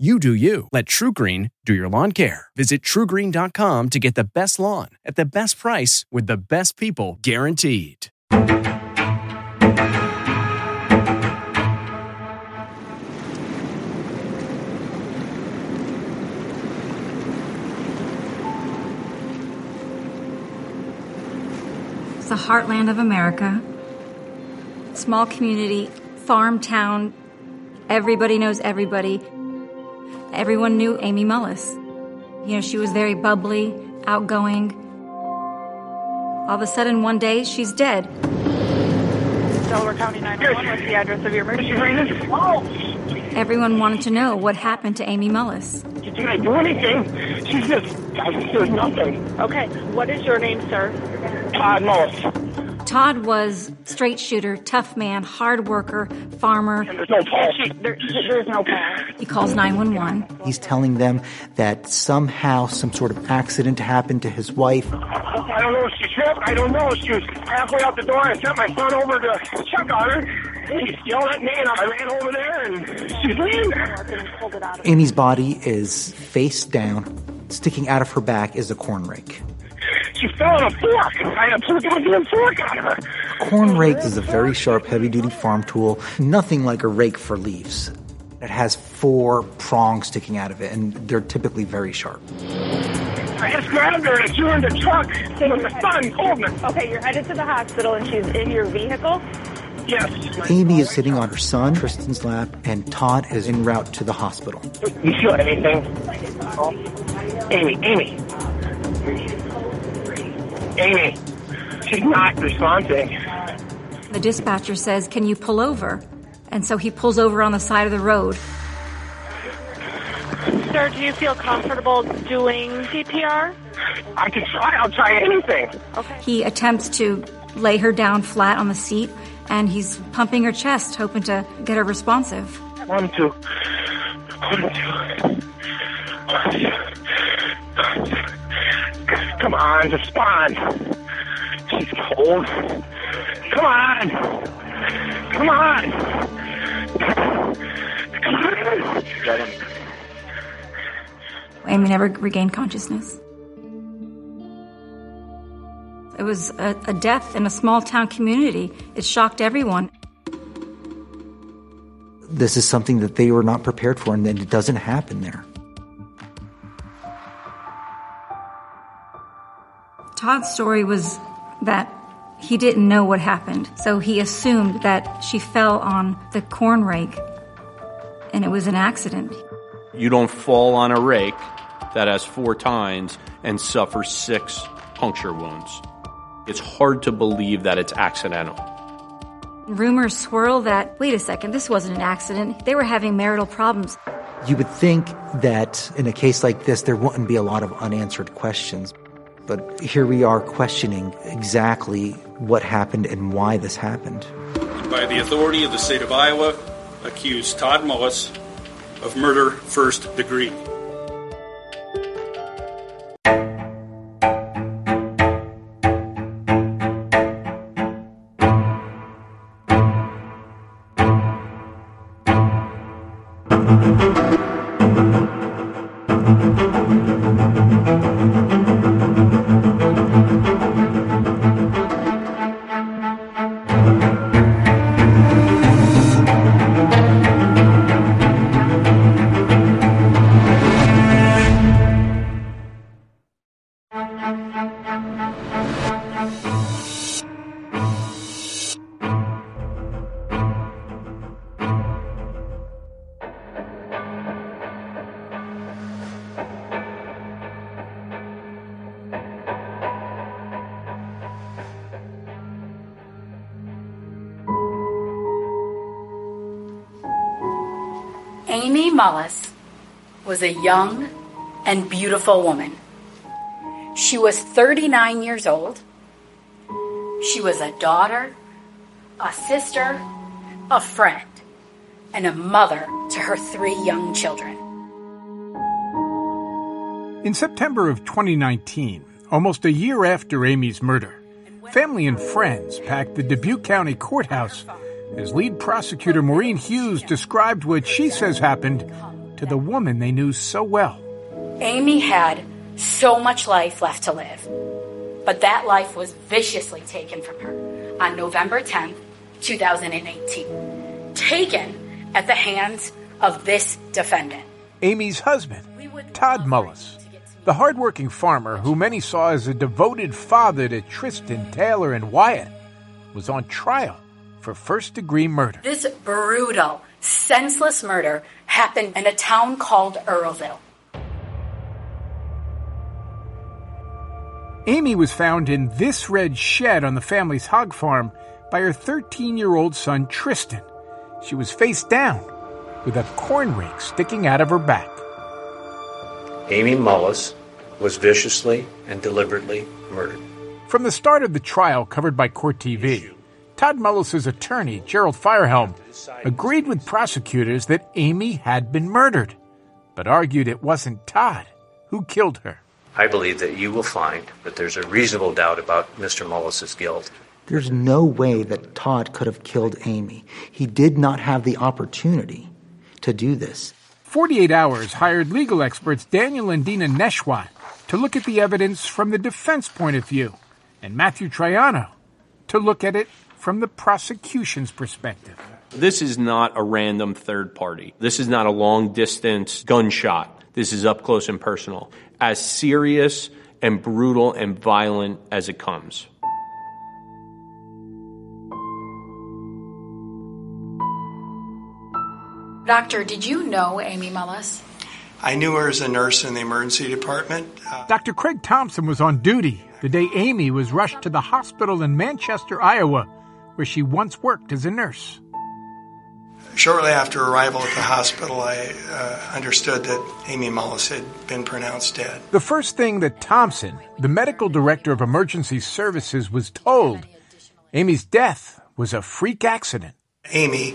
You do you. Let TruGreen do your lawn care. Visit trugreen.com to get the best lawn at the best price with the best people guaranteed. It's the heartland of America. Small community, farm town. Everybody knows everybody. Everyone knew Amy Mullis. You know, she was very bubbly, outgoing. All of a sudden, one day, she's dead. Delaware County 911, what's the address of your emergency? Oh, Everyone wanted to know what happened to Amy Mullis. did I do anything? She just, I, there's nothing. Okay, what is your name, sir? Todd Mullis. Todd was straight shooter, tough man, hard worker, farmer. There's no pulse. There, there's no pulse. He calls 911. He's telling them that somehow some sort of accident happened to his wife. I don't know if she tripped. I don't know. She was halfway out the door. I sent my son over to check on her. And he yelled at me, and I ran over there, and she's laying there. Amy's body is face down. Sticking out of her back is a corn rake. She fell on a fork. I had to pull a goddamn fork out of her. Corn rake is a very sharp, heavy duty farm tool, nothing like a rake for leaves. It has four prongs sticking out of it, and they're typically very sharp. I just grabbed her and threw her in the truck with my son holding her. Okay, you're headed to the hospital and she's in your vehicle? Yes. Amy is sitting on her son, Tristan's lap, and Todd is en route to the hospital. You feel anything? Amy, Amy. Amy. She's not responding. The dispatcher says, Can you pull over? And so he pulls over on the side of the road. Sir, do you feel comfortable doing CPR? I can try. I'll try anything. Okay. He attempts to lay her down flat on the seat and he's pumping her chest, hoping to get her responsive. One, two. One, two. One, two. One, two. Come on, just spawn. She's cold. Come on. Come on. Come on. Amy never regained consciousness. It was a, a death in a small town community. It shocked everyone. This is something that they were not prepared for, and that it doesn't happen there. Todd's story was that he didn't know what happened, so he assumed that she fell on the corn rake and it was an accident. You don't fall on a rake that has four tines and suffer six puncture wounds. It's hard to believe that it's accidental. Rumors swirl that, wait a second, this wasn't an accident. They were having marital problems. You would think that in a case like this, there wouldn't be a lot of unanswered questions. But here we are questioning exactly what happened and why this happened. By the authority of the state of Iowa, accused Todd Mullis of murder first degree. Was a young and beautiful woman. She was 39 years old. She was a daughter, a sister, a friend, and a mother to her three young children. In September of 2019, almost a year after Amy's murder, family and friends packed the Dubuque County Courthouse as lead prosecutor Maureen Hughes described what she says happened to the woman they knew so well. Amy had so much life left to live, but that life was viciously taken from her on November 10th, 2018. Taken at the hands of this defendant. Amy's husband, Todd Mullis, the hardworking farmer who many saw as a devoted father to Tristan, Taylor, and Wyatt, was on trial for first degree murder. This brutal, senseless murder happened in a town called Earlville. Amy was found in this red shed on the family's hog farm by her 13 year old son Tristan. She was face down with a corn rake sticking out of her back. Amy Mullis was viciously and deliberately murdered. From the start of the trial covered by Court TV, Todd Mullis's attorney, Gerald Feuerhelm, agreed with prosecutors that Amy had been murdered, but argued it wasn't Todd who killed her. I believe that you will find that there's a reasonable doubt about Mr. Mullis's guilt. There's no way that Todd could have killed Amy. He did not have the opportunity to do this. 48 Hours hired legal experts Daniel and Dina Neshwat to look at the evidence from the defense point of view, and Matthew Troiano to look at it from the prosecution's perspective. This is not a random third party. This is not a long distance gunshot. This is up close and personal. As serious and brutal and violent as it comes. Doctor, did you know Amy Mullis? I knew her as a nurse in the emergency department. Uh, Dr. Craig Thompson was on duty the day Amy was rushed to the hospital in Manchester, Iowa, where she once worked as a nurse. Shortly after arrival at the hospital, I uh, understood that Amy Mullis had been pronounced dead. The first thing that Thompson, the medical director of emergency services, was told Amy's death was a freak accident. Amy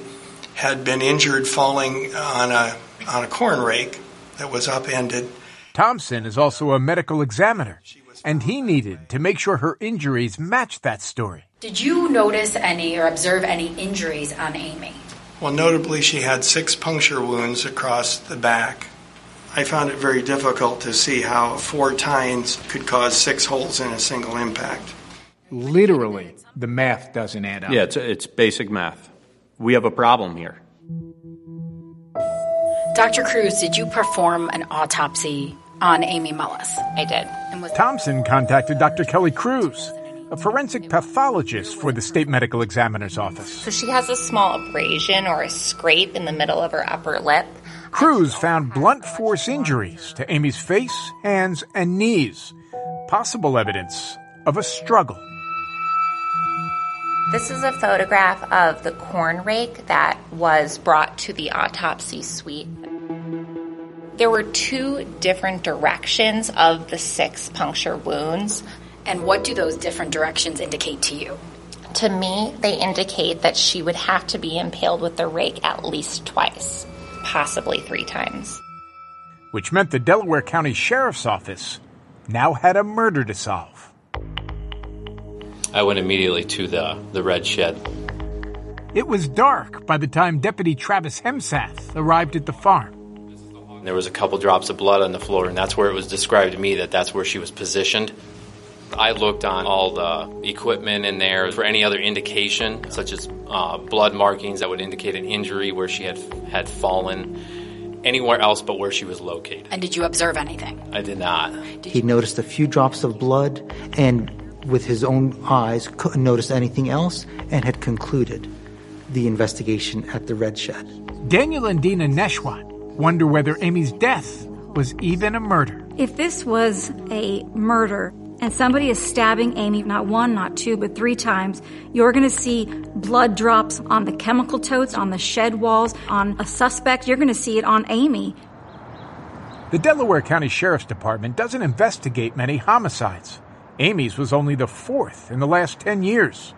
had been injured falling on a, on a corn rake that was upended. Thompson is also a medical examiner, and he needed to make sure her injuries matched that story. Did you notice any or observe any injuries on Amy? Well, notably, she had six puncture wounds across the back. I found it very difficult to see how four tines could cause six holes in a single impact. Literally, the math doesn't add up. Yeah, it's, it's basic math. We have a problem here. Dr. Cruz, did you perform an autopsy on Amy Mullis? I did. And was Thompson contacted Dr. Kelly Cruz, a forensic pathologist for the state medical examiner's office. So she has a small abrasion or a scrape in the middle of her upper lip. Cruz found blunt force injuries to Amy's face, hands, and knees, possible evidence of a struggle. This is a photograph of the corn rake that was brought to the autopsy suite. There were two different directions of the six puncture wounds. And what do those different directions indicate to you? To me, they indicate that she would have to be impaled with the rake at least twice, possibly three times. Which meant the Delaware County Sheriff's Office now had a murder to solve. I went immediately to the, the red shed. It was dark by the time Deputy Travis Hemsath arrived at the farm. There was a couple drops of blood on the floor, and that's where it was described to me that that's where she was positioned. I looked on all the equipment in there for any other indication, such as uh, blood markings that would indicate an injury where she had had fallen, anywhere else but where she was located. And did you observe anything? I did not. He noticed a few drops of blood and, with his own eyes, couldn't notice anything else and had concluded the investigation at the Red Shed. Daniel and Dina Neshwat wonder whether Amy's death was even a murder. If this was a murder and somebody is stabbing Amy not one, not two, but three times, you're going to see blood drops on the chemical totes, on the shed walls, on a suspect. You're going to see it on Amy. The Delaware County Sheriff's Department doesn't investigate many homicides. Amy's was only the fourth in the last 10 years.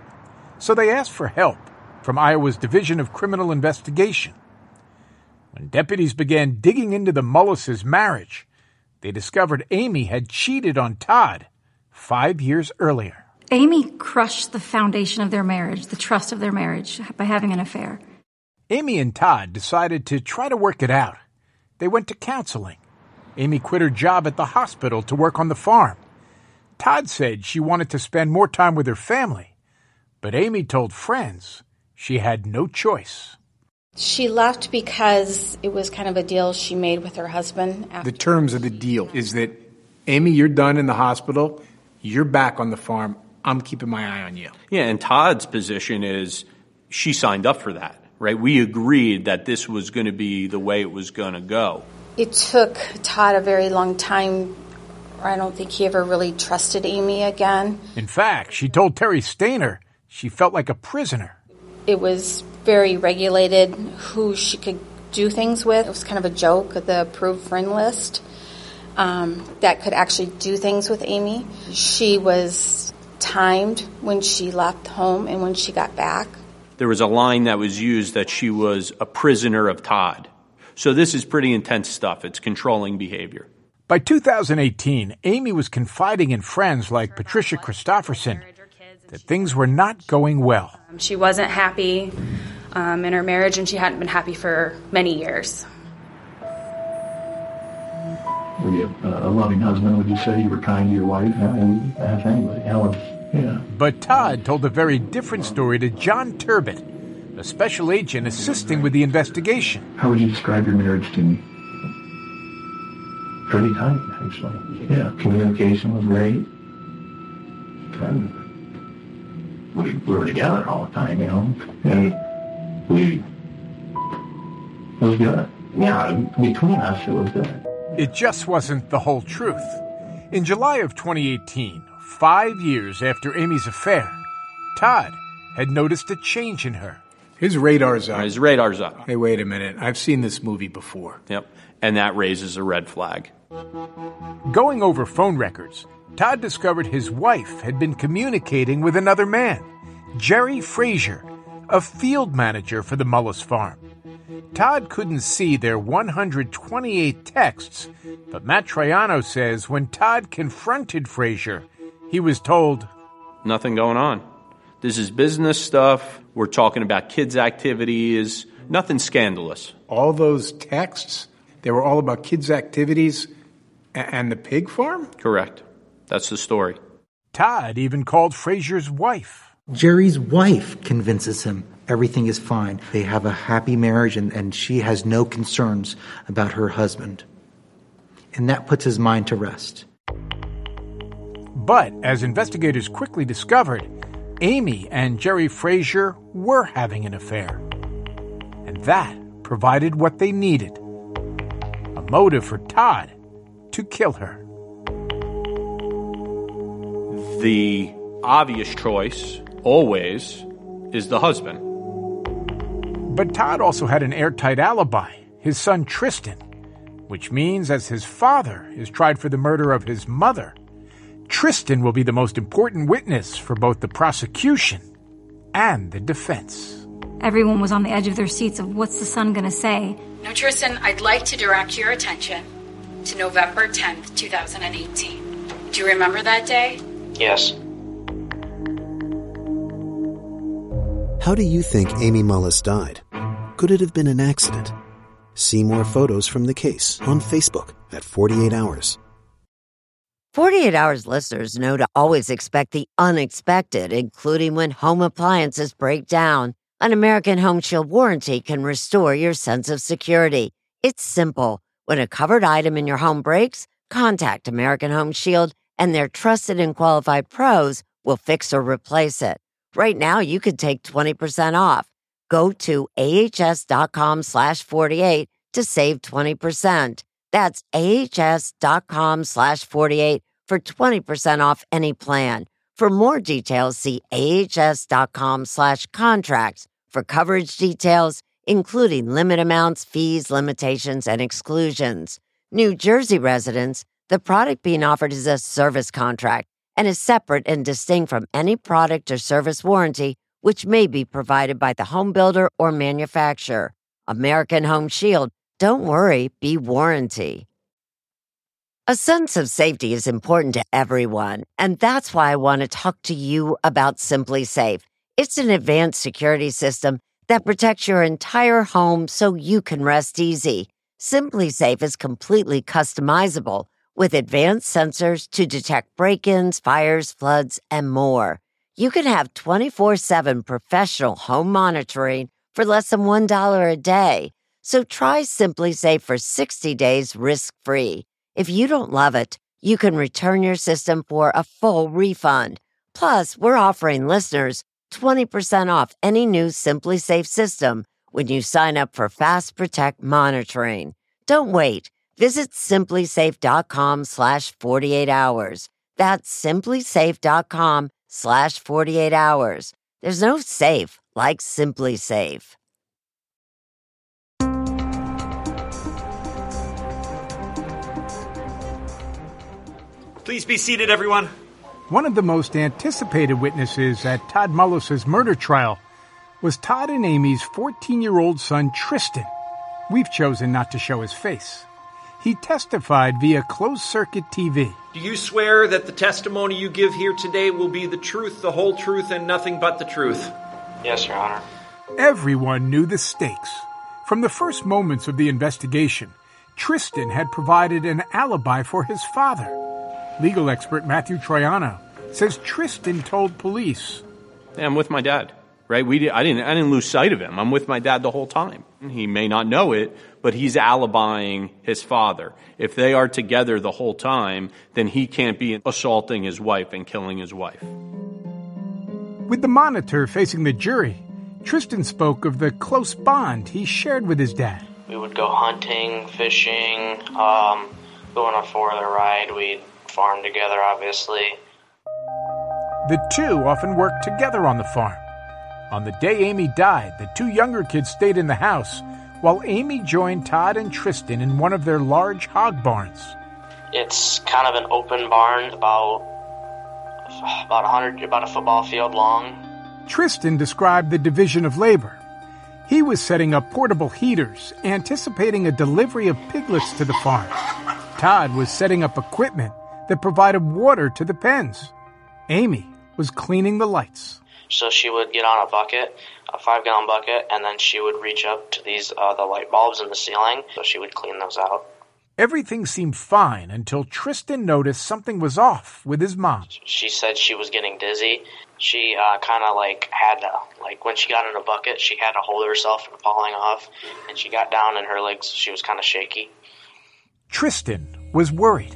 So they asked for help from Iowa's Division of Criminal Investigation. When deputies began digging into the Mullises' marriage, they discovered Amy had cheated on Todd five years earlier. Amy crushed the foundation of their marriage, the trust of their marriage, by having an affair. Amy and Todd decided to try to work it out. They went to counseling. Amy quit her job at the hospital to work on the farm. Todd said she wanted to spend more time with her family, but Amy told friends she had no choice. She left because it was kind of a deal she made with her husband. The terms of the deal is that Amy, you're done in the hospital. You're back on the farm. I'm keeping my eye on you. Yeah, and Todd's position is she signed up for that, right? We agreed that this was going to be the way it was going to go. It took Todd a very long time. I don't think he ever really trusted Amy again. In fact, she told Terry Stainer she felt like a prisoner. It was very regulated who she could do things with. It was kind of a joke, the approved friend list um, that could actually do things with Amy. She was timed when she left home and when she got back. There was a line that was used that she was a prisoner of Todd. So this is pretty intense stuff. It's controlling behavior. By 2018, Amy was confiding in friends like Patricia Christopherson that things were not going well. She wasn't happy um, in her marriage, and she hadn't been happy for many years. Were you a loving husband? Would you say you were kind to your wife? And ask anybody. Helen, yeah. But Todd told a very different story to John Turbot, a special agent assisting with the investigation. How would you describe your marriage to me? Pretty tight, actually. Yeah, communication was great. And we, we were together all the time, you know, and we it was good. Yeah, between us, it was good. It just wasn't the whole truth. In July of 2018, five years after Amy's affair, Todd had noticed a change in her. His radar's up. His radar's up. Hey, wait a minute. I've seen this movie before. Yep. And that raises a red flag. Going over phone records, Todd discovered his wife had been communicating with another man, Jerry Frazier, a field manager for the Mullis farm. Todd couldn't see their 128 texts, but Matt Troiano says when Todd confronted Frazier, he was told, Nothing going on. This is business stuff. We're talking about kids' activities. Nothing scandalous. All those texts, they were all about kids' activities and the pig farm? Correct. That's the story. Todd even called Frazier's wife. Jerry's wife convinces him everything is fine. They have a happy marriage and, and she has no concerns about her husband. And that puts his mind to rest. But as investigators quickly discovered, Amy and Jerry Frazier were having an affair. And that provided what they needed a motive for Todd to kill her. The obvious choice, always, is the husband. But Todd also had an airtight alibi his son Tristan. which means as his father is tried for the murder of his mother, Tristan will be the most important witness for both the prosecution and the defense. Everyone was on the edge of their seats of what's the son going to say. Now, Tristan, I'd like to direct your attention to November 10th, 2018. Do you remember that day? Yes. How do you think Amy Mullis died? Could it have been an accident? See more photos from the case on Facebook at 48 Hours. 48 Hours listeners know to always expect the unexpected, including when home appliances break down. An American Home Shield warranty can restore your sense of security. It's simple. When a covered item in your home breaks, contact American Home Shield and their trusted and qualified pros will fix or replace it. Right now, you could take 20% off. Go to ahs.com slash 48 to save 20%. That's ahs.com slash 48 for 20% off any plan. For more details, see ahs.com slash contracts for coverage details, including limit amounts, fees, limitations, and exclusions. New Jersey residents, the product being offered is a service contract and is separate and distinct from any product or service warranty which may be provided by the home builder or manufacturer. American Home Shield. Don't worry, be warranty. A sense of safety is important to everyone, and that's why I want to talk to you about SimpliSafe. It's an advanced security system that protects your entire home so you can rest easy. SimpliSafe is completely customizable with advanced sensors to detect break ins, fires, floods, and more. You can have 24 7 professional home monitoring for less than $1 a day. So try SimpliSafe for 60 days risk free. If you don't love it, you can return your system for a full refund. Plus, we're offering listeners 20% off any new SimpliSafe system when you sign up for Fast Protect monitoring. Don't wait. Visit simplisafe.com slash 48 hours. That's simplisafe.com slash 48 hours. There's no safe like SimpliSafe. Please be seated, everyone. One of the most anticipated witnesses at Todd Mullis's murder trial was Todd and Amy's 14 year old son, Tristan. We've chosen not to show his face. He testified via closed circuit TV. Do you swear that the testimony you give here today will be the truth, the whole truth, and nothing but the truth? Yes, Your Honor. Everyone knew the stakes. From the first moments of the investigation, Tristan had provided an alibi for his father. Legal expert Matthew Troiano says Tristan told police. Hey, I'm with my dad, right? We did, I didn't I didn't lose sight of him. I'm with my dad the whole time. He may not know it, but he's alibying his father. If they are together the whole time, then he can't be assaulting his wife and killing his wife. With the monitor facing the jury, Tristan spoke of the close bond he shared with his dad. We would go hunting, fishing, um, go on a four-wheeler ride. We'd farm together, obviously. The two often worked together on the farm. On the day Amy died, the two younger kids stayed in the house while Amy joined Todd and Tristan in one of their large hog barns. It's kind of an open barn, about about a hundred, about a football field long. Tristan described the division of labor. He was setting up portable heaters, anticipating a delivery of piglets to the farm. Todd was setting up equipment that provided water to the pens. Amy was cleaning the lights. So she would get on a bucket, a five gallon bucket, and then she would reach up to these uh, the light bulbs in the ceiling. So she would clean those out. Everything seemed fine until Tristan noticed something was off with his mom. She said she was getting dizzy. She uh, kind of like had to, like when she got in a bucket, she had to hold herself from falling off, and she got down and her legs. She was kind of shaky. Tristan was worried.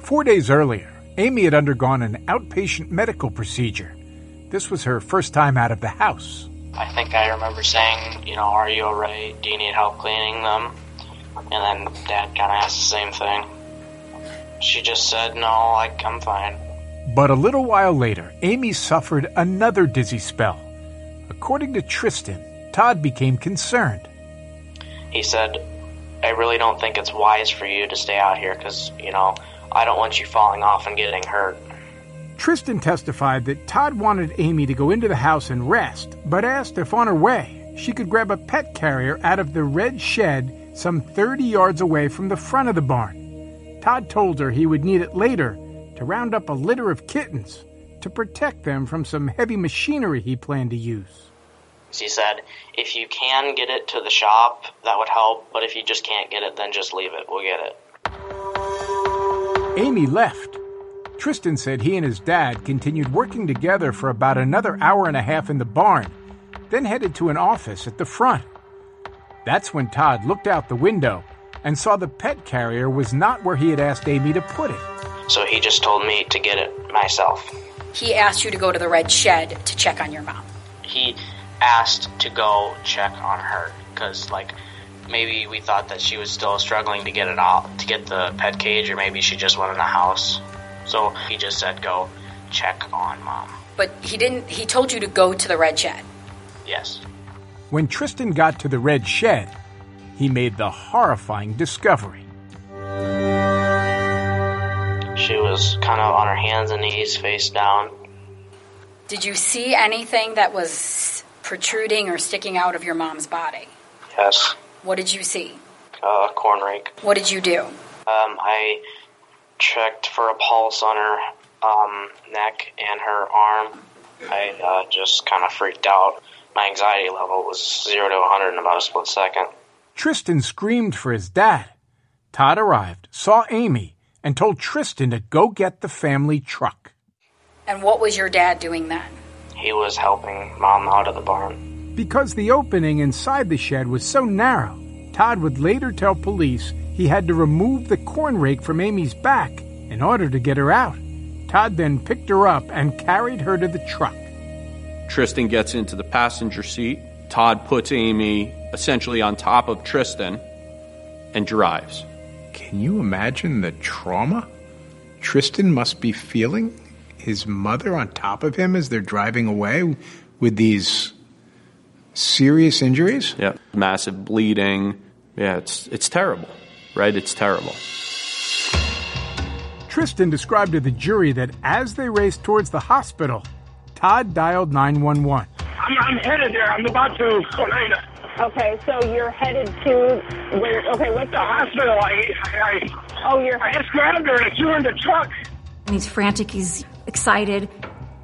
Four days earlier, Amy had undergone an outpatient medical procedure. This was her first time out of the house. I think I remember saying, you know, are you alright? Do you need help cleaning them? And then Dad kind of asked the same thing. She just said, no, like, I'm fine. But a little while later, Amy suffered another dizzy spell. According to Tristan, Todd became concerned. He said, I really don't think it's wise for you to stay out here because, you know, I don't want you falling off and getting hurt. Tristan testified that Todd wanted Amy to go into the house and rest, but asked if on her way she could grab a pet carrier out of the red shed some 30 yards away from the front of the barn. Todd told her he would need it later to round up a litter of kittens to protect them from some heavy machinery he planned to use. He said, if you can get it to the shop, that would help, but if you just can't get it, then just leave it. We'll get it. Amy left. Tristan said he and his dad continued working together for about another hour and a half in the barn, then headed to an office at the front. That's when Todd looked out the window and saw the pet carrier was not where he had asked Amy to put it. So he just told me to get it myself. He asked you to go to the red shed to check on your mom. He asked to go check on her because, like, maybe we thought that she was still struggling to get it out, to get the pet cage, or maybe she just went in the house. So he just said, go check on mom. But he didn't, he told you to go to the red shed. Yes. When Tristan got to the red shed, he made the horrifying discovery. She was kind of on her hands and knees, face down. Did you see anything that was protruding or sticking out of your mom's body? Yes. What did you see? Uh, corn rake. What did you do? Um, I checked for a pulse on her um, neck and her arm. I uh, just kind of freaked out. My anxiety level was zero to 100 in about a split second. Tristan screamed for his dad. Todd arrived, saw Amy, and told Tristan to go get the family truck. And what was your dad doing then? He was helping mom out of the barn. Because the opening inside the shed was so narrow, Todd would later tell police he had to remove the corn rake from Amy's back in order to get her out. Todd then picked her up and carried her to the truck. Tristan gets into the passenger seat. Todd puts Amy essentially on top of Tristan and drives. Can you imagine the trauma Tristan must be feeling? His mother on top of him as they're driving away with these serious injuries? Yeah, massive bleeding. Yeah, it's it's terrible, right? It's terrible. Tristan described to the jury that as they raced towards the hospital, Todd dialed 911. I'm, I'm headed there. I'm about to. Okay, so you're headed to where? Okay, what's the hospital? I, I, oh, you're. I just grabbed her and I threw her in the truck. And he's frantic. He's excited.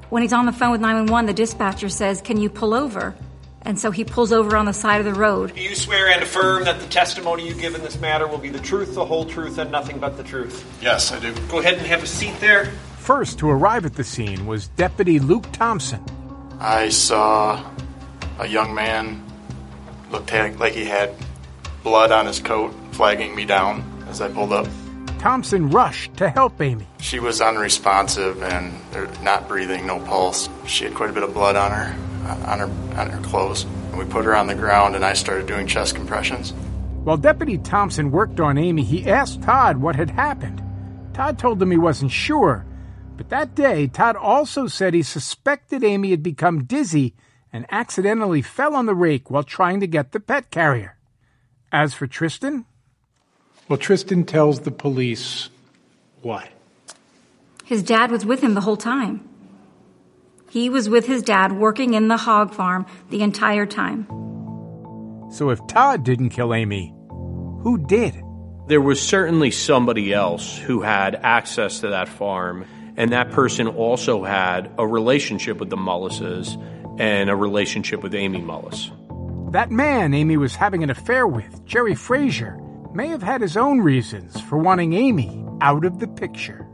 When he's on the phone with 911, the dispatcher says, "Can you pull over?" And so he pulls over on the side of the road. Do you swear and affirm that the testimony you give in this matter will be the truth, the whole truth, and nothing but the truth? Yes, I do. Go ahead and have a seat there. First to arrive at the scene was Deputy Luke Thompson. I saw a young man looked like he had blood on his coat, flagging me down as I pulled up. Thompson rushed to help Amy. She was unresponsive and er, not breathing, no pulse. She had quite a bit of blood on her, on her, on her clothes. And we put her on the ground, and I started doing chest compressions. While Deputy Thompson worked on Amy, he asked Todd what had happened. Todd told him he wasn't sure, but that day, Todd also said he suspected Amy had become dizzy and accidentally fell on the rake while trying to get the pet carrier. As for Tristan? Well, Tristan tells the police what? His dad was with him the whole time. He was with his dad working in the hog farm the entire time. So if Todd didn't kill Amy, who did? There was certainly somebody else who had access to that farm, and that person also had a relationship with the Mullises and a relationship with Amy Mullis. That man Amy was having an affair with, Jerry Frazier, may have had his own reasons for wanting Amy out of the picture.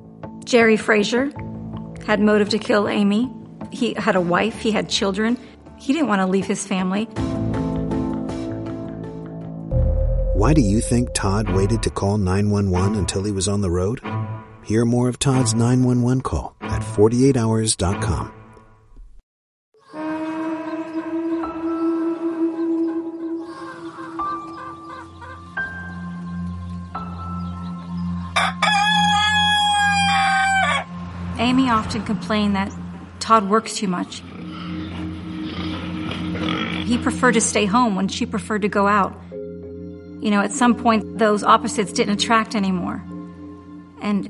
Jerry Frazier had motive to kill Amy. He had a wife, he had children. He didn't want to leave his family. Why do you think Todd waited to call 911 until he was on the road? Hear more of Todd's 911 call at 48hours.com. Amy often complained that Todd works too much. He preferred to stay home when she preferred to go out. You know, at some point, those opposites didn't attract anymore. And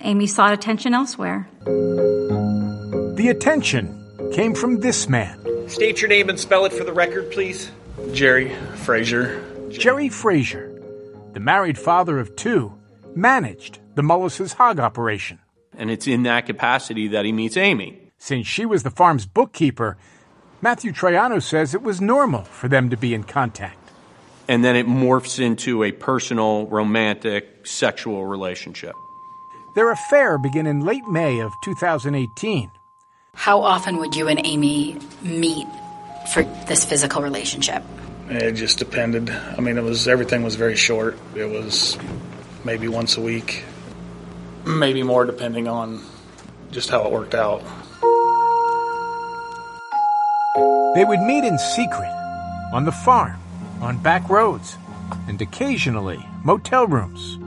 Amy sought attention elsewhere. The attention came from this man. State your name and spell it for the record, please. Jerry Frazier. Jerry Frazier, the married father of two, managed the Mullis's hog operation. And it's in that capacity that he meets Amy. Since she was the farm's bookkeeper, Matthew Troiano says it was normal for them to be in contact. And then it morphs into a personal, romantic, sexual relationship. Their affair began in late May of 2018. How often would you and Amy meet for this physical relationship? It just depended. I mean, it was everything was very short. It was maybe once a week, maybe more depending on just how it worked out. They would meet in secret, on the farm, on back roads, and occasionally motel rooms.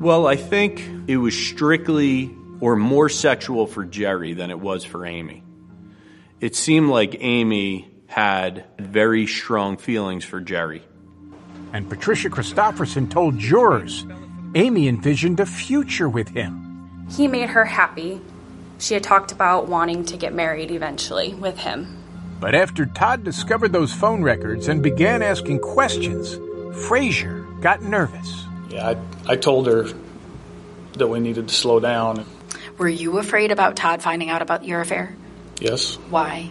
Well, I think it was strictly or more sexual for Jerry than it was for Amy. It seemed like Amy had very strong feelings for Jerry. And Patricia Christopherson told jurors Amy envisioned a future with him. He made her happy. She had talked about wanting to get married eventually with him. But after Todd discovered those phone records and began asking questions, Frazier got nervous. Yeah, I, I told her that we needed to slow down. Were you afraid about Todd finding out about your affair? Yes. Why?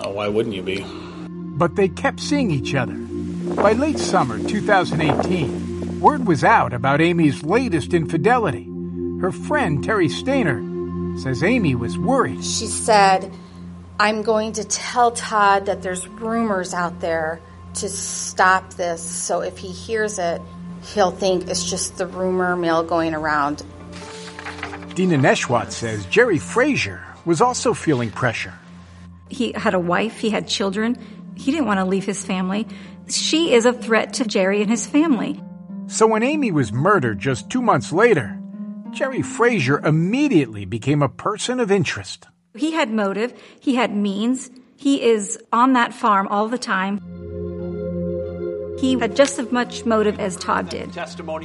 Oh, why wouldn't you be? But they kept seeing each other. By late summer 2018, word was out about Amy's latest infidelity. Her friend, Terry Stainer, says Amy was worried. She said, I'm going to tell Todd that there's rumors out there to stop this, so if he hears it, he'll think it's just the rumor mill going around. Dina Neshwat says Jerry Frazier was also feeling pressure. He had a wife, he had children. He didn't want to leave his family. She is a threat to Jerry and his family. So when Amy was murdered just two months later, Jerry Frazier immediately became a person of interest. He had motive, he had means. He is on that farm all the time. He had just as much motive as Todd did.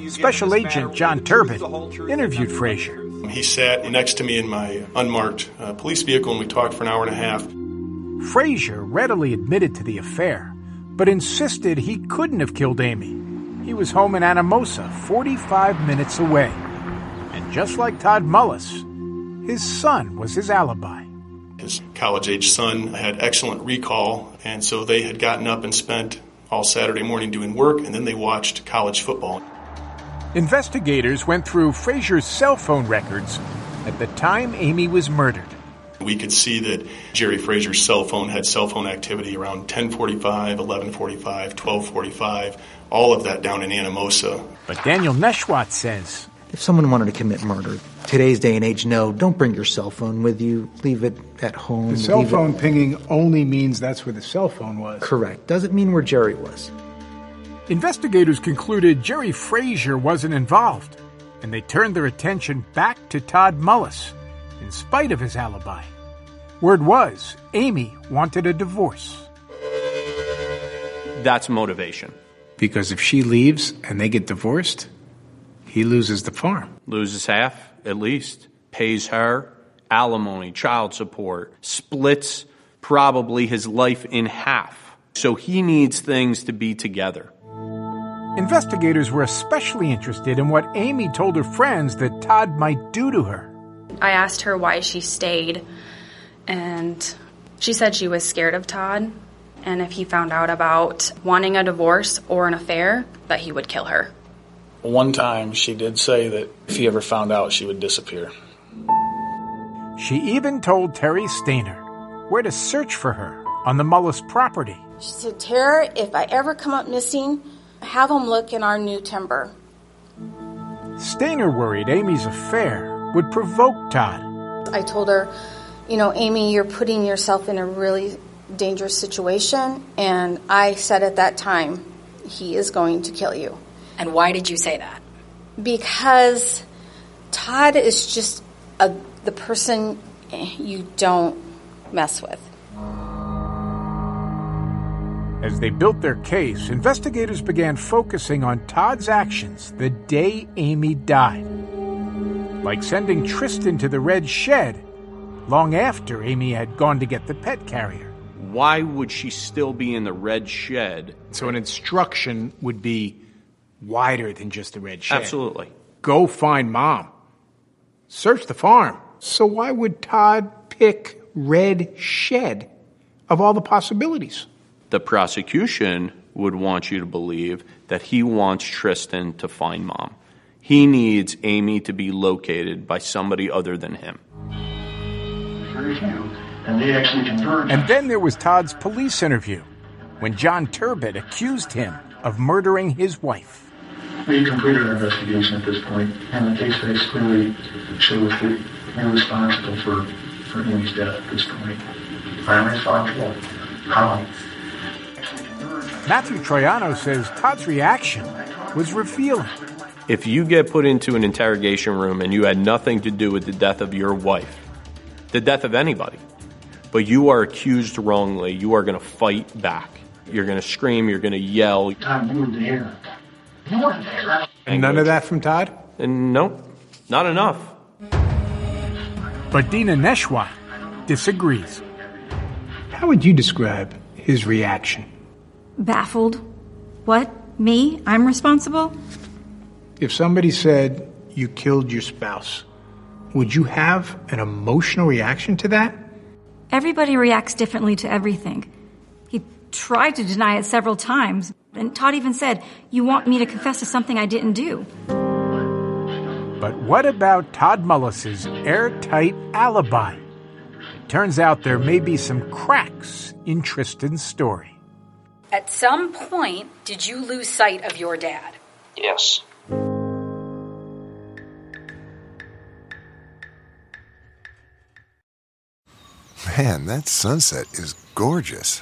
Special Agent John Turbin interviewed Frazier. He sat next to me in my unmarked uh, police vehicle and we talked for an hour and a half. Frazier readily admitted to the affair, but insisted he couldn't have killed Amy. He was home in Anamosa, 45 minutes away. And just like Todd Mullis, his son was his alibi. His college age son had excellent recall, and so they had gotten up and spent all Saturday morning doing work, and then they watched college football. Investigators went through Frazier's cell phone records at the time Amy was murdered. We could see that Jerry Frazier's cell phone had cell phone activity around 1045, 1145, 1245, all of that down in Anamosa. But Daniel Neshwat says If someone wanted to commit murder, today's day and age, no, don't bring your cell phone with you. Leave it at home. The cell Leave it- phone pinging only means that's where the cell phone was. Correct. Doesn't mean where Jerry was. investigators concluded Jerry Frazier wasn't involved, and they turned their attention back to Todd Mullis, in spite of his alibi. Word was Amy wanted a divorce. That's motivation. Because if she leaves and they get divorced, he loses the farm. Loses half, at least. Pays her alimony, child support, splits probably his life in half. So he needs things to be together. Investigators were especially interested in what Amy told her friends that Todd might do to her. I asked her why she stayed, and she said she was scared of Todd, and if he found out about wanting a divorce or an affair, that he would kill her. One time she did say that if he ever found out, she would disappear. She even told Terry Stainer where to search for her on the Mullis property. She said, Tara, if I ever come up missing, have them look in our new timber. Stainer worried Amy's affair would provoke Todd. I told her, you know, Amy, you're putting yourself in a really dangerous situation. And I said at that time, he is going to kill you. And why did you say that? Because Todd is just a, the person you don't mess with. As they built their case, investigators began focusing on Todd's actions the day Amy died. Like sending Tristan to the red shed long after Amy had gone to get the pet carrier. Why would she still be in the red shed? So an instruction would be wider than just the red shed. Absolutely. Go find mom. Search the farm. So why would Todd pick red shed of all the possibilities? The prosecution would want you to believe that he wants Tristan to find mom. He needs Amy to be located by somebody other than him. And they actually confirmed. And then there was Todd's police interview when John Turbot accused him of murdering his wife. We completed our investigation at this point, and the case face clearly shows that you're responsible for, for Amy's death at this point. I'm responsible. How? Matthew Troiano says Todd's reaction was revealing. If you get put into an interrogation room and you had nothing to do with the death of your wife, the death of anybody, but you are accused wrongly, you are going to fight back. You're going to scream, you're going to yell. Todd, you were there. You weren't there. And none of that from Todd? And nope, not enough. But Dina Neshwa disagrees. How would you describe his reaction? Baffled. What? Me? I'm responsible? If somebody said you killed your spouse, would you have an emotional reaction to that? Everybody reacts differently to everything. He tried to deny it several times, and Todd even said, You want me to confess to something I didn't do. But what about Todd Mullis's airtight alibi? It turns out there may be some cracks in Tristan's story. At some point, did you lose sight of your dad? Yes. Man, that sunset is gorgeous.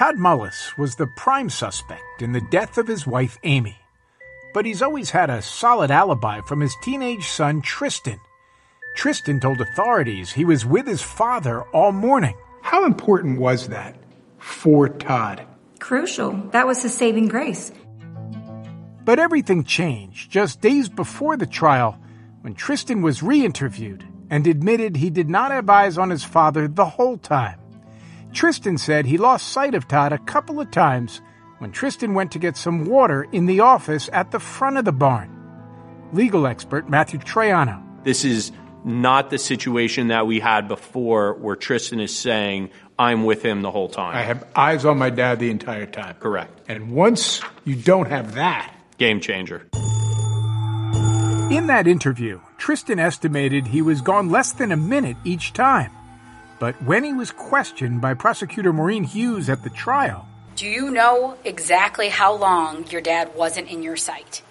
Todd Mullis was the prime suspect in the death of his wife, Amy. But he's always had a solid alibi from his teenage son, Tristan. Tristan told authorities he was with his father all morning. How important was that for Todd? Crucial. That was his saving grace. But everything changed just days before the trial when Tristan was re interviewed and admitted he did not have eyes on his father the whole time. Tristan said he lost sight of Todd a couple of times when Tristan went to get some water in the office at the front of the barn. Legal expert Matthew Troiano. This is not the situation that we had before where Tristan is saying, I'm with him the whole time. I have eyes on my dad the entire time. Correct. And once you don't have that, Game changer. In that interview, Tristan estimated he was gone less than a minute each time. But when he was questioned by prosecutor Maureen Hughes at the trial, Do you know exactly how long your dad wasn't in your sight?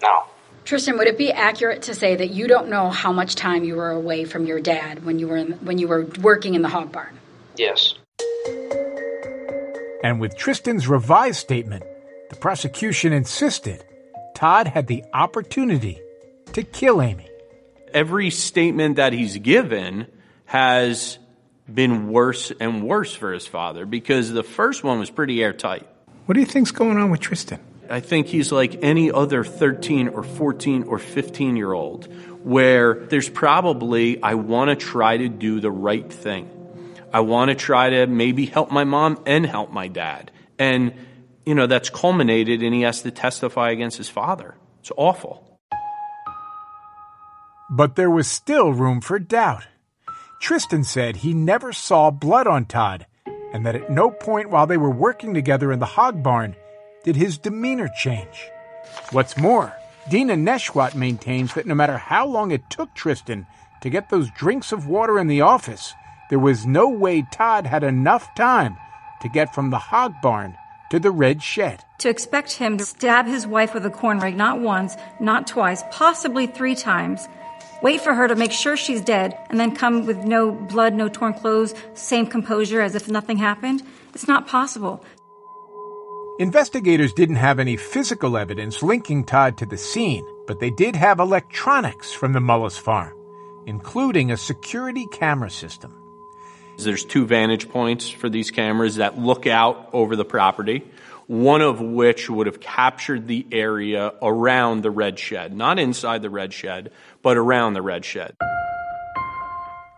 No. Tristan, would it be accurate to say that you don't know how much time you were away from your dad when you were in, when you were working in the hog barn? Yes. and with Tristan's revised statement, the prosecution insisted Todd had the opportunity to kill Amy. Every statement that he's given has been worse and worse for his father because the first one was pretty airtight. what do you think's going on with Tristan? I think he's like any other 13 or 14 or 15 year old, where there's probably, I want to try to do the right thing. I want to try to maybe help my mom and help my dad. And, you know, that's culminated and he has to testify against his father. It's awful. But there was still room for doubt. Tristan said he never saw blood on Todd, and that at no point while they were working together in the hog barn did his demeanor change. What's more, Dina Neshwat maintains that no matter how long it took Tristan to get those drinks of water in the office, there was no way Todd had enough time to get from the hog barn to the red shed. To expect him to stab his wife with a corn rake not once, not twice, possibly three times, wait for her to make sure she's dead, and then come with no blood, no torn clothes, same composure as if nothing happened, it's not possible. Investigators didn't have any physical evidence linking Todd to the scene, but they did have electronics from the Mullis farm, including a security camera system. There's two vantage points for these cameras that look out over the property, one of which would have captured the area around the red shed, not inside the red shed, but around the red shed.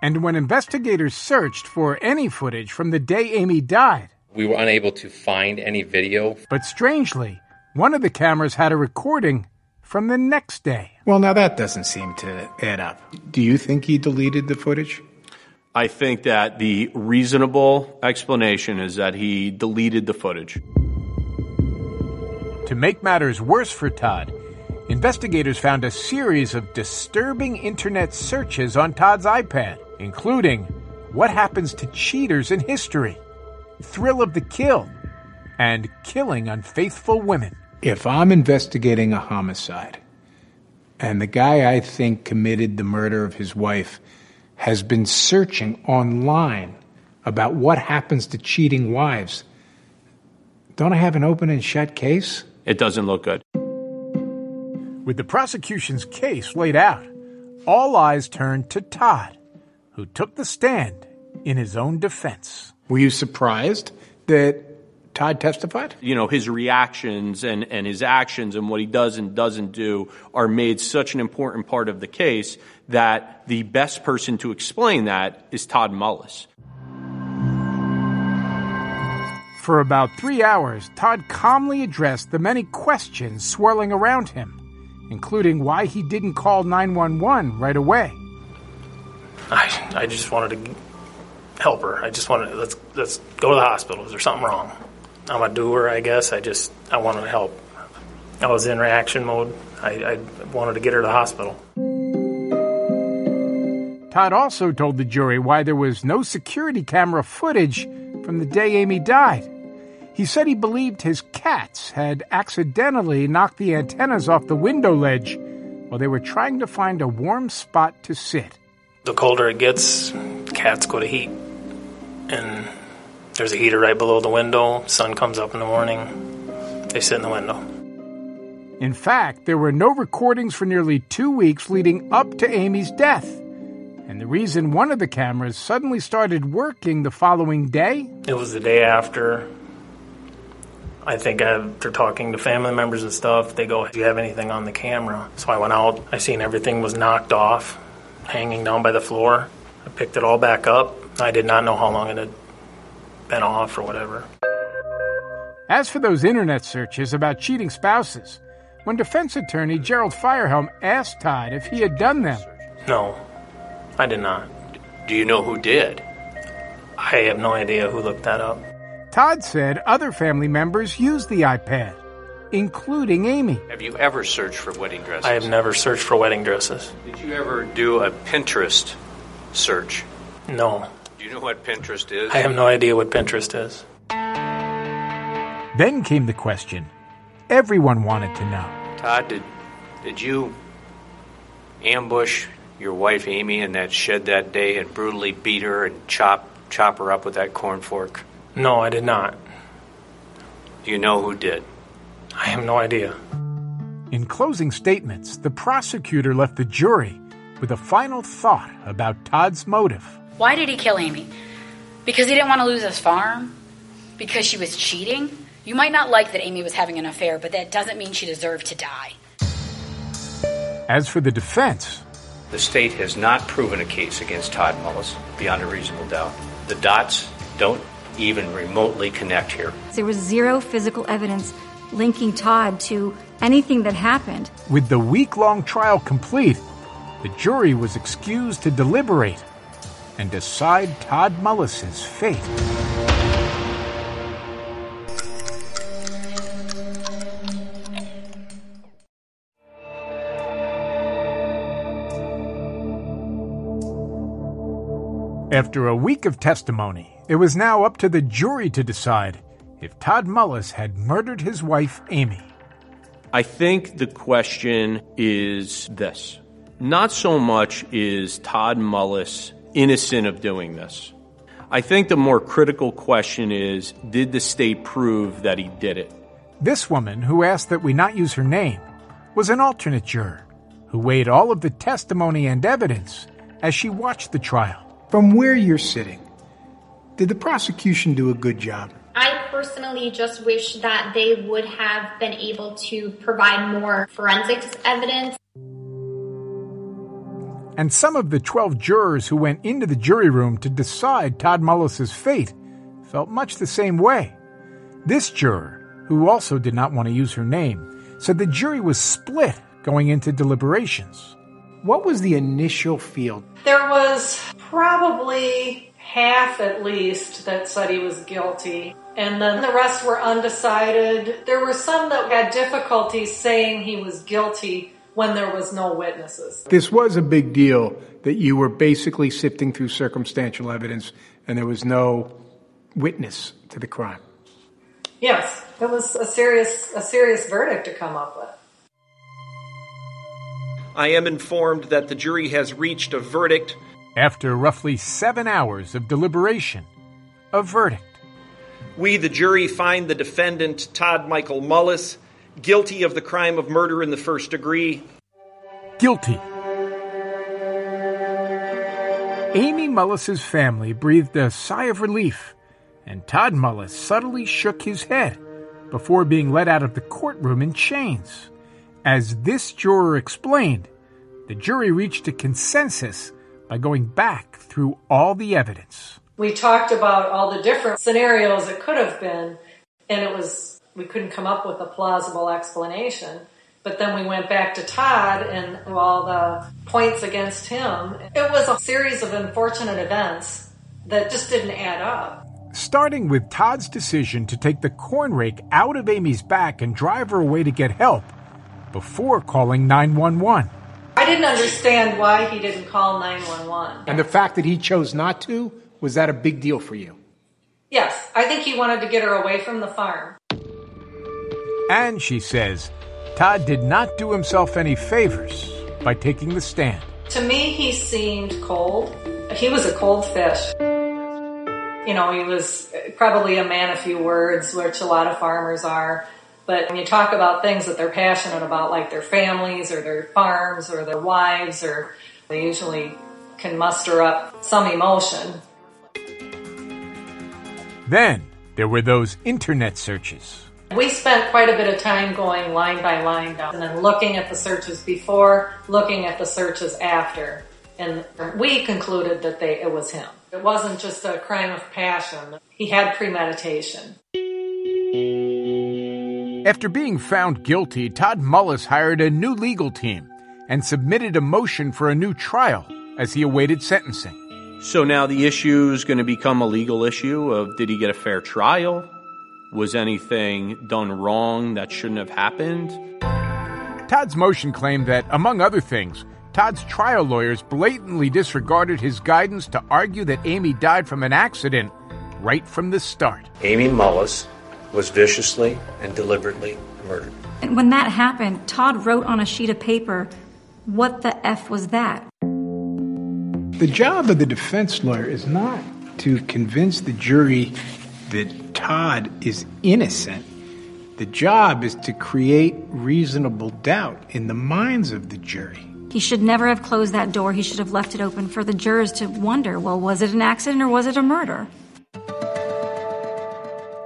And when investigators searched for any footage from the day Amy died, we were unable to find any video. But strangely, one of the cameras had a recording from the next day. Well, now that doesn't seem to add up. Do you think he deleted the footage? I think that the reasonable explanation is that he deleted the footage. To make matters worse for Todd, investigators found a series of disturbing internet searches on Todd's iPad, including what happens to cheaters in history, thrill of the kill, and killing unfaithful women. If I'm investigating a homicide and the guy I think committed the murder of his wife has been searching online about what happens to cheating wives, don't I have an open and shut case? It doesn't look good. With the prosecution's case laid out, all eyes turned to Todd, who took the stand in his own defense. Were you surprised that Todd testified? You know, his reactions and, and his actions and what he does and doesn't do are made such an important part of the case that the best person to explain that is Todd Mullis. For about three hours, Todd calmly addressed the many questions swirling around him, including why he didn't call 911 right away. I, I just wanted to help her. I just wanted let's let's go to the hospital. Is there something wrong? I'm a doer, I guess. I just I wanted to help. I was in reaction mode. I, I wanted to get her to the hospital. Todd also told the jury why there was no security camera footage from the day Amy died. He said he believed his cats had accidentally knocked the antennas off the window ledge while they were trying to find a warm spot to sit. The colder it gets, cats go to heat. And there's a heater right below the window. Sun comes up in the morning. They sit in the window. In fact, there were no recordings for nearly two weeks leading up to Amy's death. And the reason one of the cameras suddenly started working the following day? It was the day after. I think uh, after talking to family members and stuff, they go, Do you have anything on the camera? So I went out. I seen everything was knocked off, hanging down by the floor. I picked it all back up. I did not know how long it had been off or whatever. As for those internet searches about cheating spouses, when defense attorney Gerald Feuerhelm asked Todd if he had done them, No, I did not. Do you know who did? I have no idea who looked that up. Todd said other family members used the iPad, including Amy. Have you ever searched for wedding dresses? I have never searched for wedding dresses. Did you ever do a Pinterest search? No. Do you know what Pinterest is? I have no idea what Pinterest is. Then came the question everyone wanted to know. Todd, did, did you ambush your wife Amy in that shed that day and brutally beat her and chop chop her up with that corn fork? No, I did not. Do you know who did? I have no idea. In closing statements, the prosecutor left the jury with a final thought about Todd's motive. Why did he kill Amy? Because he didn't want to lose his farm? Because she was cheating? You might not like that Amy was having an affair, but that doesn't mean she deserved to die. As for the defense, The state has not proven a case against Todd Mullis beyond a reasonable doubt. The dots don't even remotely connect here. There was zero physical evidence linking Todd to anything that happened. with the week long trial complete, the jury was excused to deliberate and decide Todd Mullis's fate. After a week of testimony, it was now up to the jury to decide if Todd Mullis had murdered his wife, Amy. I think the question is this. Not so much is Todd Mullis innocent of doing this. I think the more critical question is did the state prove that he did it? This woman, who asked that we not use her name, was an alternate juror who weighed all of the testimony and evidence as she watched the trial. From where you're sitting, did the prosecution do a good job? I personally just wish that they would have been able to provide more forensics evidence. And some of the 12 jurors who went into the jury room to decide Todd Mullis's fate felt much the same way. This juror, who also did not want to use her name, said the jury was split going into deliberations. What was the initial feel? There was probably half at least that said he was guilty. And then the rest were undecided. There were some that had difficulty saying he was guilty when there was no witnesses. This was a big deal that you were basically sifting through circumstantial evidence and there was no witness to the crime. Yes, it was a serious a serious verdict to come up with. I am informed that the jury has reached a verdict. After roughly seven hours of deliberation, a verdict. We, the jury, find the defendant, Todd Michael Mullis, guilty of the crime of murder in the first degree. Guilty. Amy Mullis's family breathed a sigh of relief, and Todd Mullis subtly shook his head before being led out of the courtroom in chains. As this juror explained, the jury reached a consensus by going back through all the evidence. We talked about all the different scenarios it could have been, and it was we couldn't come up with a plausible explanation. But then we went back to Todd and all the points against him. It was a series of unfortunate events that just didn't add up. Starting with Todd's decision to take the corn rake out of Amy's back and drive her away to get help before calling 911. I didn't understand why he didn't call 911. And the fact that he chose not to, was that a big deal for you? Yes, I think he wanted to get her away from the farm. And she says Todd did not do himself any favors by taking the stand. To me, he seemed cold. He was a cold fish. You know, he was probably a man of few words, which a lot of farmers are. But when you talk about things that they're passionate about, like their families or their farms or their wives, or they usually can muster up some emotion. Then there were those internet searches. We spent quite a bit of time going line by line down and then looking at the searches before, looking at the searches after. And we concluded that they, it was him. It wasn't just a crime of passion. He had premeditation. After being found guilty, Todd Mullis hired a new legal team and submitted a motion for a new trial as he awaited sentencing. So now the issue is going to become a legal issue of did he get a fair trial? Was anything done wrong that shouldn't have happened? Todd's motion claimed that, among other things, Todd's trial lawyers blatantly disregarded his guidance to argue that Amy died from an accident right from the start. Amy Mullis was viciously and deliberately murdered. And when that happened, Todd wrote on a sheet of paper, What the F was that? The job of the defense lawyer is not to convince the jury that Todd is innocent. The job is to create reasonable doubt in the minds of the jury. He should never have closed that door. He should have left it open for the jurors to wonder well, was it an accident or was it a murder?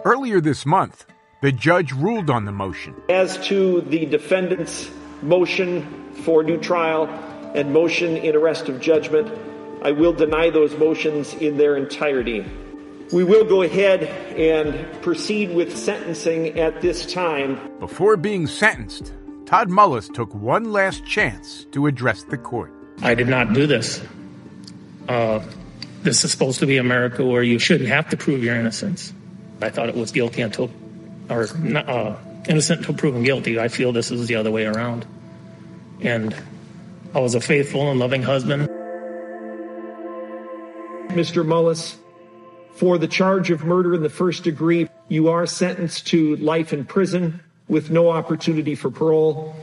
Earlier this month, The judge ruled on the motion. As to the defendant's motion for new trial and motion in arrest of judgment, I will deny those motions in their entirety. We will go ahead and proceed with sentencing at this time. Before being sentenced, Todd Mullis took one last chance to address the court. I did not do this. Uh, this is supposed to be America where you shouldn't have to prove your innocence. I thought it was guilty until, or uh, innocent until proven guilty. I feel this is the other way around. And I was a faithful and loving husband. Mr. Mullis, for the charge of murder in the first degree, you are sentenced to life in prison with no opportunity for parole.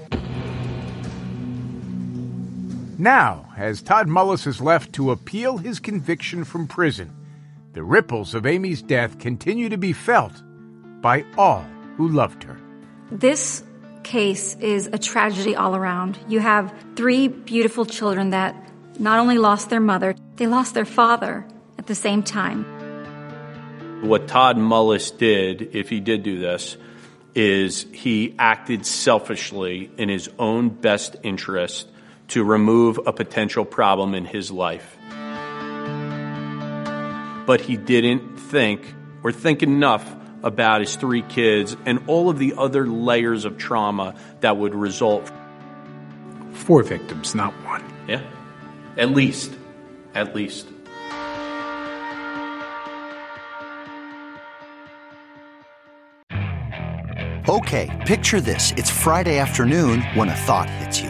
Now, as Todd Mullis is left to appeal his conviction from prison, the ripples of Amy's death continue to be felt by all who loved her. This case is a tragedy all around. You have three beautiful children that not only lost their mother, they lost their father at the same time. What Todd Mullis did, if he did do this, is he acted selfishly in his own best interest to remove a potential problem in his life. But he didn't think or think enough about his three kids and all of the other layers of trauma that would result. Four victims, not one. Yeah. At least. At least. Okay, picture this. It's Friday afternoon when a thought hits you.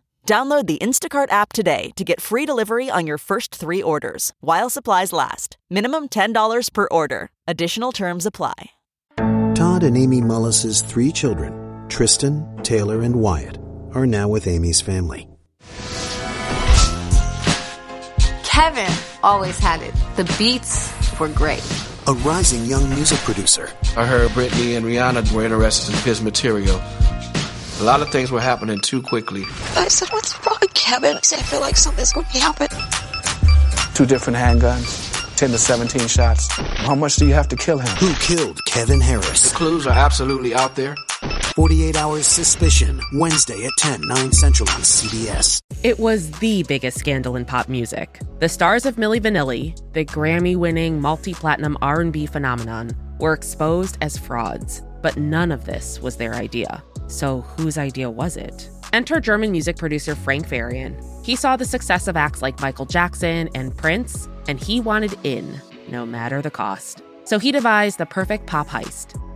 Download the Instacart app today to get free delivery on your first three orders while supplies last. Minimum $10 per order. Additional terms apply. Todd and Amy Mullis's three children, Tristan, Taylor, and Wyatt, are now with Amy's family. Kevin always had it. The beats were great. A rising young music producer. I heard Britney and Rihanna were interested in his material. A lot of things were happening too quickly. I said, What's wrong, Kevin? I said, I feel like something's going to happen. Two different handguns. 10 to 17 shots. How much do you have to kill him? Who killed Kevin Harris? The clues are absolutely out there. 48 Hours Suspicion, Wednesday at 10, 9 Central on CBS. It was the biggest scandal in pop music. The stars of Milli Vanilli, the Grammy-winning multi-platinum R&B phenomenon, were exposed as frauds. But none of this was their idea. So whose idea was it? Enter German music producer Frank Farian. He saw the success of acts like Michael Jackson and Prince, and he wanted in, no matter the cost. So he devised the perfect pop heist.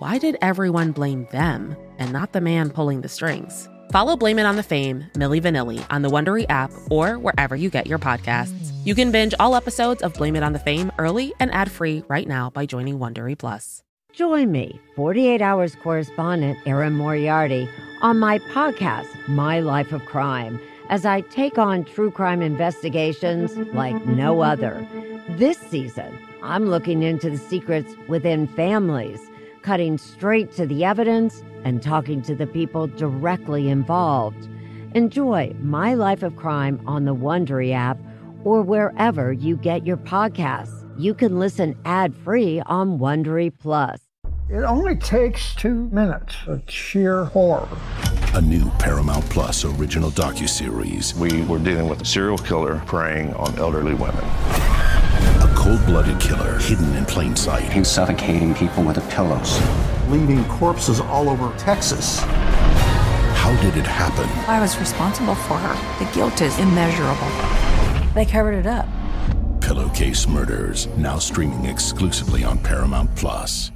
why did everyone blame them and not the man pulling the strings? Follow Blame It on the Fame, Milli Vanilli, on the Wondery app or wherever you get your podcasts. You can binge all episodes of Blame It on the Fame early and ad-free right now by joining Wondery Plus. Join me, 48 Hours correspondent Erin Moriarty, on my podcast, My Life of Crime, as I take on true crime investigations like no other. This season, I'm looking into the secrets within families, cutting straight to the evidence and talking to the people directly involved. Enjoy My Life of Crime on the Wondery app or wherever you get your podcasts. you can listen ad-free on Wondery Plus. It only takes two minutes of sheer horror. A new Paramount Plus original docuseries. We were dealing with a serial killer preying on elderly women. A cold-blooded killer hidden in plain sight. He's suffocating people with the pillows. Leaving corpses all over Texas. How did it happen? I was responsible for her. The guilt is immeasurable. They covered it up. Pillowcase Murders, now streaming exclusively on Paramount Plus.